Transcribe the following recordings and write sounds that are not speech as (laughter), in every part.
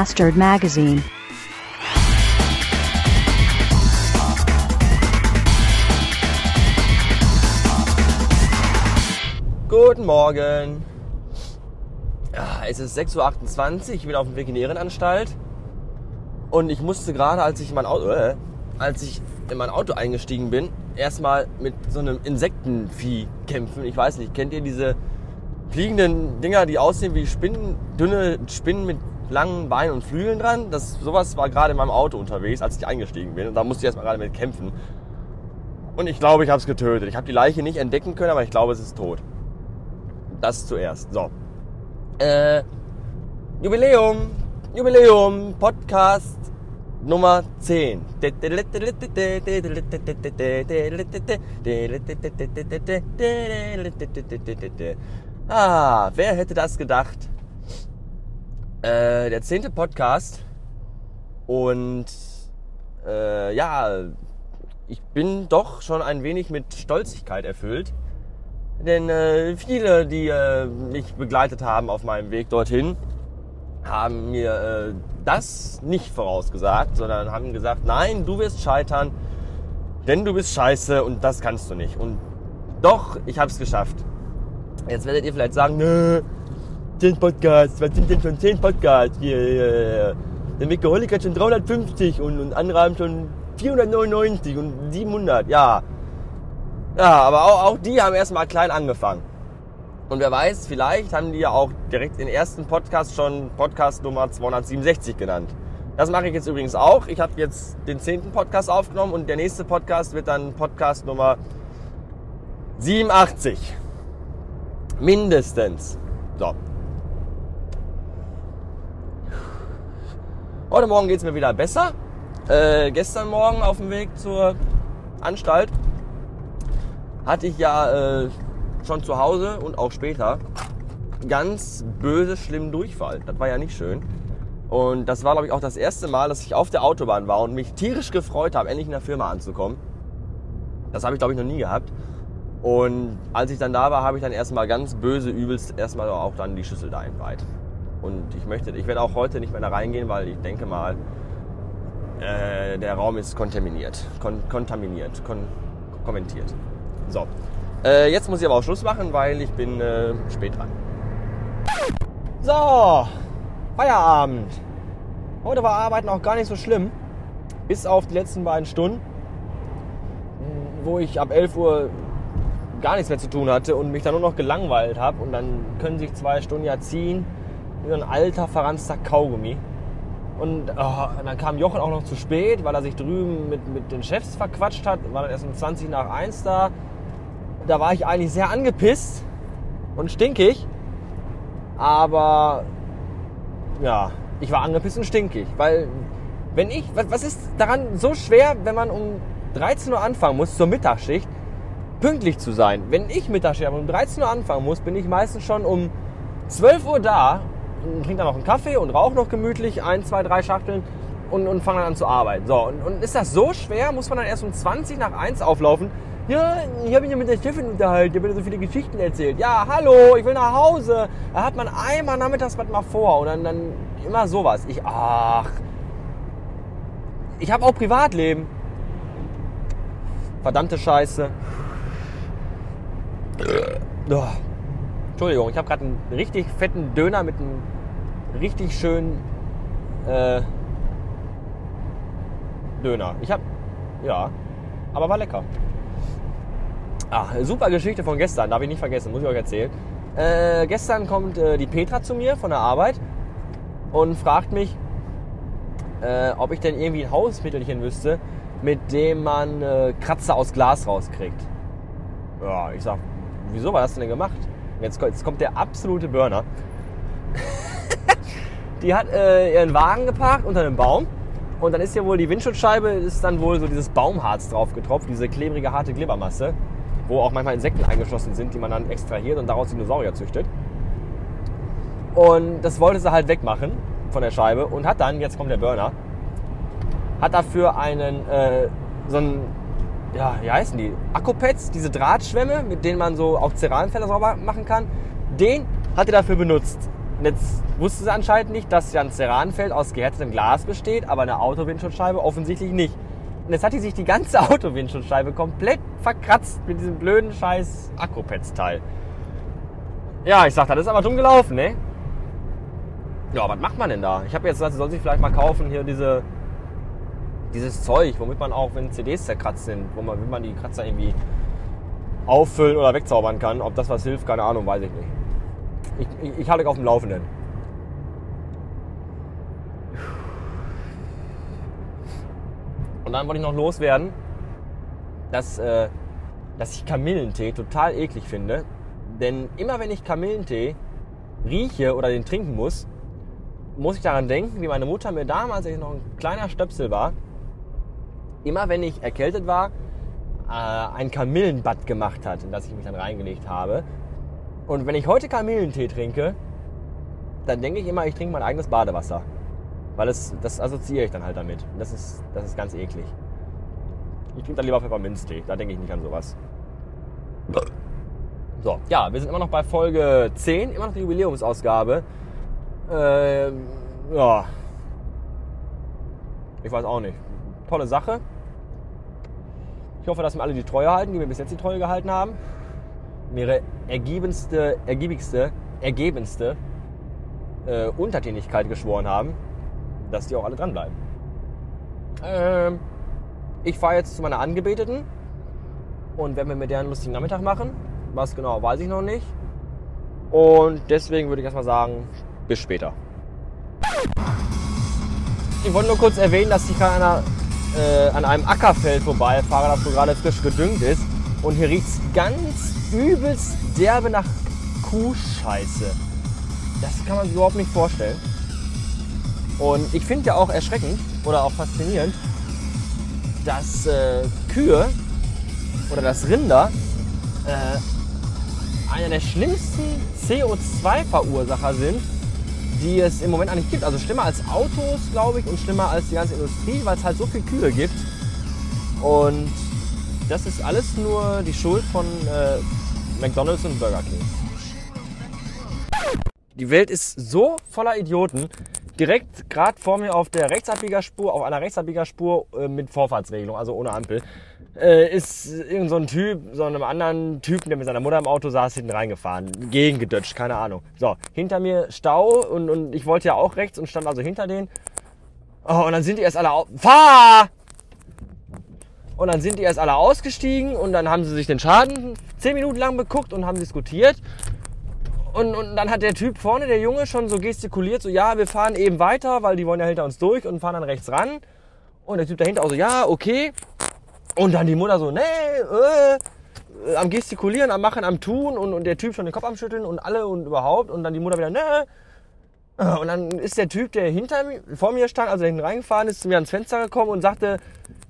Bastard Magazine. Guten Morgen. Es ist 6.28 Uhr, ich bin auf dem Weg in die Ehrenanstalt. Und ich musste gerade, als ich in mein Auto, äh, als ich in mein Auto eingestiegen bin, erstmal mit so einem Insektenvieh kämpfen. Ich weiß nicht, kennt ihr diese fliegenden Dinger, die aussehen wie Spinnen, dünne Spinnen mit langen Beinen und Flügeln dran? Das, sowas war gerade in meinem Auto unterwegs, als ich eingestiegen bin. Und da musste ich erstmal gerade mit kämpfen. Und ich glaube, ich habe es getötet. Ich habe die Leiche nicht entdecken können, aber ich glaube, es ist tot. Das zuerst. So. Äh, Jubiläum, Jubiläum, Podcast Nummer 10. Ah, wer hätte das gedacht? Äh, der zehnte Podcast. Und äh, ja, ich bin doch schon ein wenig mit Stolzigkeit erfüllt. Denn äh, viele, die äh, mich begleitet haben auf meinem Weg dorthin, haben mir äh, das nicht vorausgesagt, sondern haben gesagt, nein, du wirst scheitern, denn du bist scheiße und das kannst du nicht. Und doch, ich habe es geschafft. Jetzt werdet ihr vielleicht sagen, nö, 10 Podcasts, was sind denn schon 10 Podcasts? Hier, hier, Der Mikoholik hat schon 350 und, und andere haben schon 499 und 700, ja. Ja, aber auch, auch die haben erstmal klein angefangen. Und wer weiß, vielleicht haben die ja auch direkt den ersten Podcast schon Podcast Nummer 267 genannt. Das mache ich jetzt übrigens auch. Ich habe jetzt den zehnten Podcast aufgenommen und der nächste Podcast wird dann Podcast Nummer 87. Mindestens. So. Heute Morgen geht es mir wieder besser. Äh, gestern Morgen auf dem Weg zur Anstalt hatte ich ja äh, schon zu Hause und auch später ganz böse, schlimmen Durchfall. Das war ja nicht schön. Und das war, glaube ich, auch das erste Mal, dass ich auf der Autobahn war und mich tierisch gefreut habe, endlich in der Firma anzukommen. Das habe ich, glaube ich, noch nie gehabt. Und als ich dann da war, habe ich dann erstmal ganz böse, übelst erstmal auch dann die Schüssel da entweiht. Und ich möchte, ich werde auch heute nicht mehr da reingehen, weil ich denke mal, äh, der Raum ist kontaminiert, kon kontaminiert, kon kommentiert. So, äh, jetzt muss ich aber auch Schluss machen, weil ich bin äh, spät dran. So, Feierabend. Heute war Arbeiten auch gar nicht so schlimm. Bis auf die letzten beiden Stunden, wo ich ab 11 Uhr gar nichts mehr zu tun hatte und mich dann nur noch gelangweilt habe. Und dann können sich zwei Stunden ja ziehen wie ein alter, verranzter Kaugummi. Und oh, dann kam Jochen auch noch zu spät, weil er sich drüben mit, mit den Chefs verquatscht hat. War dann erst um 20 nach 1 da da war ich eigentlich sehr angepisst und stinkig. Aber ja, ich war angepisst und stinkig. Weil, wenn ich, was ist daran so schwer, wenn man um 13 Uhr anfangen muss zur Mittagsschicht, pünktlich zu sein? Wenn ich Mittagsschicht um 13 Uhr anfangen muss, bin ich meistens schon um 12 Uhr da und trinke dann noch einen Kaffee und rauche noch gemütlich ein, zwei, drei Schachteln und, und fange dann an zu arbeiten. So, und, und ist das so schwer? Muss man dann erst um 20 nach 1 auflaufen? Ja, ich habe mich ja mit der Chefin unterhalten, die hat mir so viele Geschichten erzählt. Ja, hallo, ich will nach Hause. Da hat man einmal nachmittags was mal vor und dann, dann immer sowas. Ich, ach, ich habe auch Privatleben. Verdammte Scheiße. Oh. Entschuldigung, ich habe gerade einen richtig fetten Döner mit einem richtig schönen äh, Döner. Ich habe, ja, aber war lecker. Ach, super Geschichte von gestern, darf ich nicht vergessen, muss ich euch erzählen. Äh, gestern kommt äh, die Petra zu mir von der Arbeit und fragt mich, äh, ob ich denn irgendwie ein Hausmittelchen wüsste, mit dem man äh, Kratzer aus Glas rauskriegt. Ja, ich sag, wieso war das denn gemacht? Jetzt, jetzt kommt der absolute Burner. (laughs) die hat äh, ihren Wagen geparkt unter einem Baum und dann ist ja wohl die Windschutzscheibe, ist dann wohl so dieses Baumharz drauf getropft, diese klebrige, harte Glibbermasse wo auch manchmal Insekten eingeschlossen sind, die man dann extrahiert und daraus Dinosaurier züchtet. Und das wollte sie halt wegmachen von der Scheibe und hat dann, jetzt kommt der Burner, hat dafür einen, äh, so einen, ja, wie heißen die? Akkupads, diese Drahtschwämme, mit denen man so auch Ceranfelder sauber machen kann. Den hat er dafür benutzt. Und jetzt wusste sie anscheinend nicht, dass ja ein Ceranfeld aus gehärtetem Glas besteht, aber eine Autowindschutzscheibe offensichtlich nicht. Und jetzt hat die sich die ganze (laughs) Autowindschutzscheibe komplett verkratzt mit diesem blöden scheiß Akropets-Teil. Ja, ich sag, das ist aber dumm gelaufen, ne? Ja, was macht man denn da? Ich habe jetzt gesagt, sie soll sich vielleicht mal kaufen, hier diese, dieses Zeug, womit man auch, wenn CDs zerkratzt sind, wo man, wenn man die Kratzer irgendwie auffüllen oder wegzaubern kann. Ob das was hilft, keine Ahnung, weiß ich nicht. Ich, ich, ich halte auf dem Laufenden. Und dann wollte ich noch loswerden, dass, äh, dass ich Kamillentee total eklig finde. Denn immer wenn ich Kamillentee rieche oder den trinken muss, muss ich daran denken, wie meine Mutter mir damals, als ich noch ein kleiner Stöpsel war, immer wenn ich erkältet war, äh, ein Kamillenbad gemacht hat, in das ich mich dann reingelegt habe. Und wenn ich heute Kamillentee trinke, dann denke ich immer, ich trinke mein eigenes Badewasser. Weil es, das assoziiere ich dann halt damit. Das ist, das ist ganz eklig. Ich trinke dann lieber Pfefferminztee. Da denke ich nicht an sowas. So, ja, wir sind immer noch bei Folge 10, immer noch die Jubiläumsausgabe. Ähm, ja. Ich weiß auch nicht. Tolle Sache. Ich hoffe, dass mir alle die Treue halten, die mir bis jetzt die Treue gehalten haben. Mir ergiebigste, ergiebigste, ergebendste äh, Untertänigkeit geschworen haben, dass die auch alle dranbleiben. Ähm, ich fahre jetzt zu meiner Angebeteten und werde mir mit der einen lustigen Nachmittag machen. Was genau, weiß ich noch nicht. Und deswegen würde ich erstmal sagen, bis später. Ich wollte nur kurz erwähnen, dass ich gerade einer äh, an einem Ackerfeld vorbeifahre, das so gerade frisch gedüngt ist. Und hier riecht es ganz übelst derbe nach Kuhscheiße. Das kann man sich überhaupt nicht vorstellen. Und ich finde ja auch erschreckend oder auch faszinierend, dass äh, Kühe oder dass Rinder äh, einer der schlimmsten CO2-Verursacher sind, die es im Moment eigentlich gibt. Also schlimmer als Autos, glaube ich, und schlimmer als die ganze Industrie, weil es halt so viele Kühe gibt. Und das ist alles nur die Schuld von äh, McDonald's und Burger King. Die Welt ist so voller Idioten. Direkt gerade vor mir auf der Rechtsabbiegerspur, auf einer Rechtsabbiegerspur äh, mit Vorfahrtsregelung, also ohne Ampel, äh, ist irgend so ein Typ, so einem anderen Typen, der mit seiner Mutter im Auto saß, hinten reingefahren. Gegengedutscht, keine Ahnung. So, hinter mir Stau und, und ich wollte ja auch rechts und stand also hinter denen. Oh, und dann sind die erst alle auf. Fahr! Und dann sind die erst alle ausgestiegen und dann haben sie sich den Schaden zehn Minuten lang beguckt und haben diskutiert. Und, und dann hat der Typ vorne, der Junge, schon so gestikuliert, so ja, wir fahren eben weiter, weil die wollen ja hinter uns durch und fahren dann rechts ran. Und der Typ dahinter auch so, ja, okay. Und dann die Mutter so, nee, äh, am gestikulieren, am machen, am tun und, und der Typ schon den Kopf am schütteln und alle und überhaupt. Und dann die Mutter wieder, nee. Und dann ist der Typ, der hinter mir, vor mir stand, also hinten reingefahren ist, zu mir ans Fenster gekommen und sagte,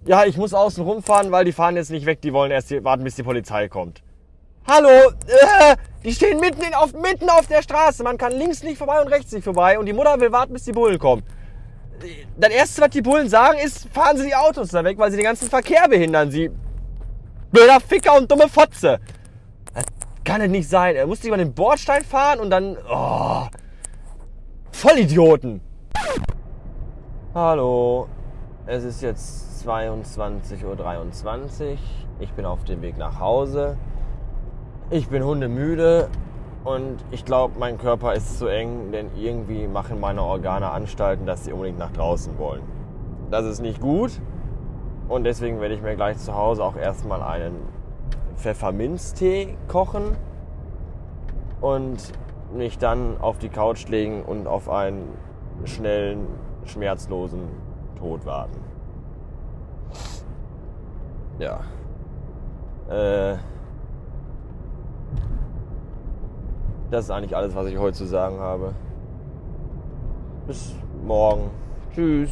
ja, ich muss außen rumfahren, weil die fahren jetzt nicht weg, die wollen erst warten, bis die Polizei kommt. Hallo, äh, die stehen mitten, in, auf, mitten auf der Straße. Man kann links nicht vorbei und rechts nicht vorbei. Und die Mutter will warten, bis die Bullen kommen. Das Erste, was die Bullen sagen, ist, fahren Sie die Autos da weg, weil sie den ganzen Verkehr behindern. Sie blöder Ficker und dumme Fotze. Das kann es nicht sein. Er musste über den Bordstein fahren und dann... Oh, Vollidioten. Hallo, es ist jetzt 22.23 Uhr. Ich bin auf dem Weg nach Hause. Ich bin hundemüde und ich glaube, mein Körper ist zu eng, denn irgendwie machen meine Organe Anstalten, dass sie unbedingt nach draußen wollen. Das ist nicht gut und deswegen werde ich mir gleich zu Hause auch erstmal einen Pfefferminztee kochen und mich dann auf die Couch legen und auf einen schnellen, schmerzlosen Tod warten. Ja. Äh, Das ist eigentlich alles, was ich heute zu sagen habe. Bis morgen. Tschüss.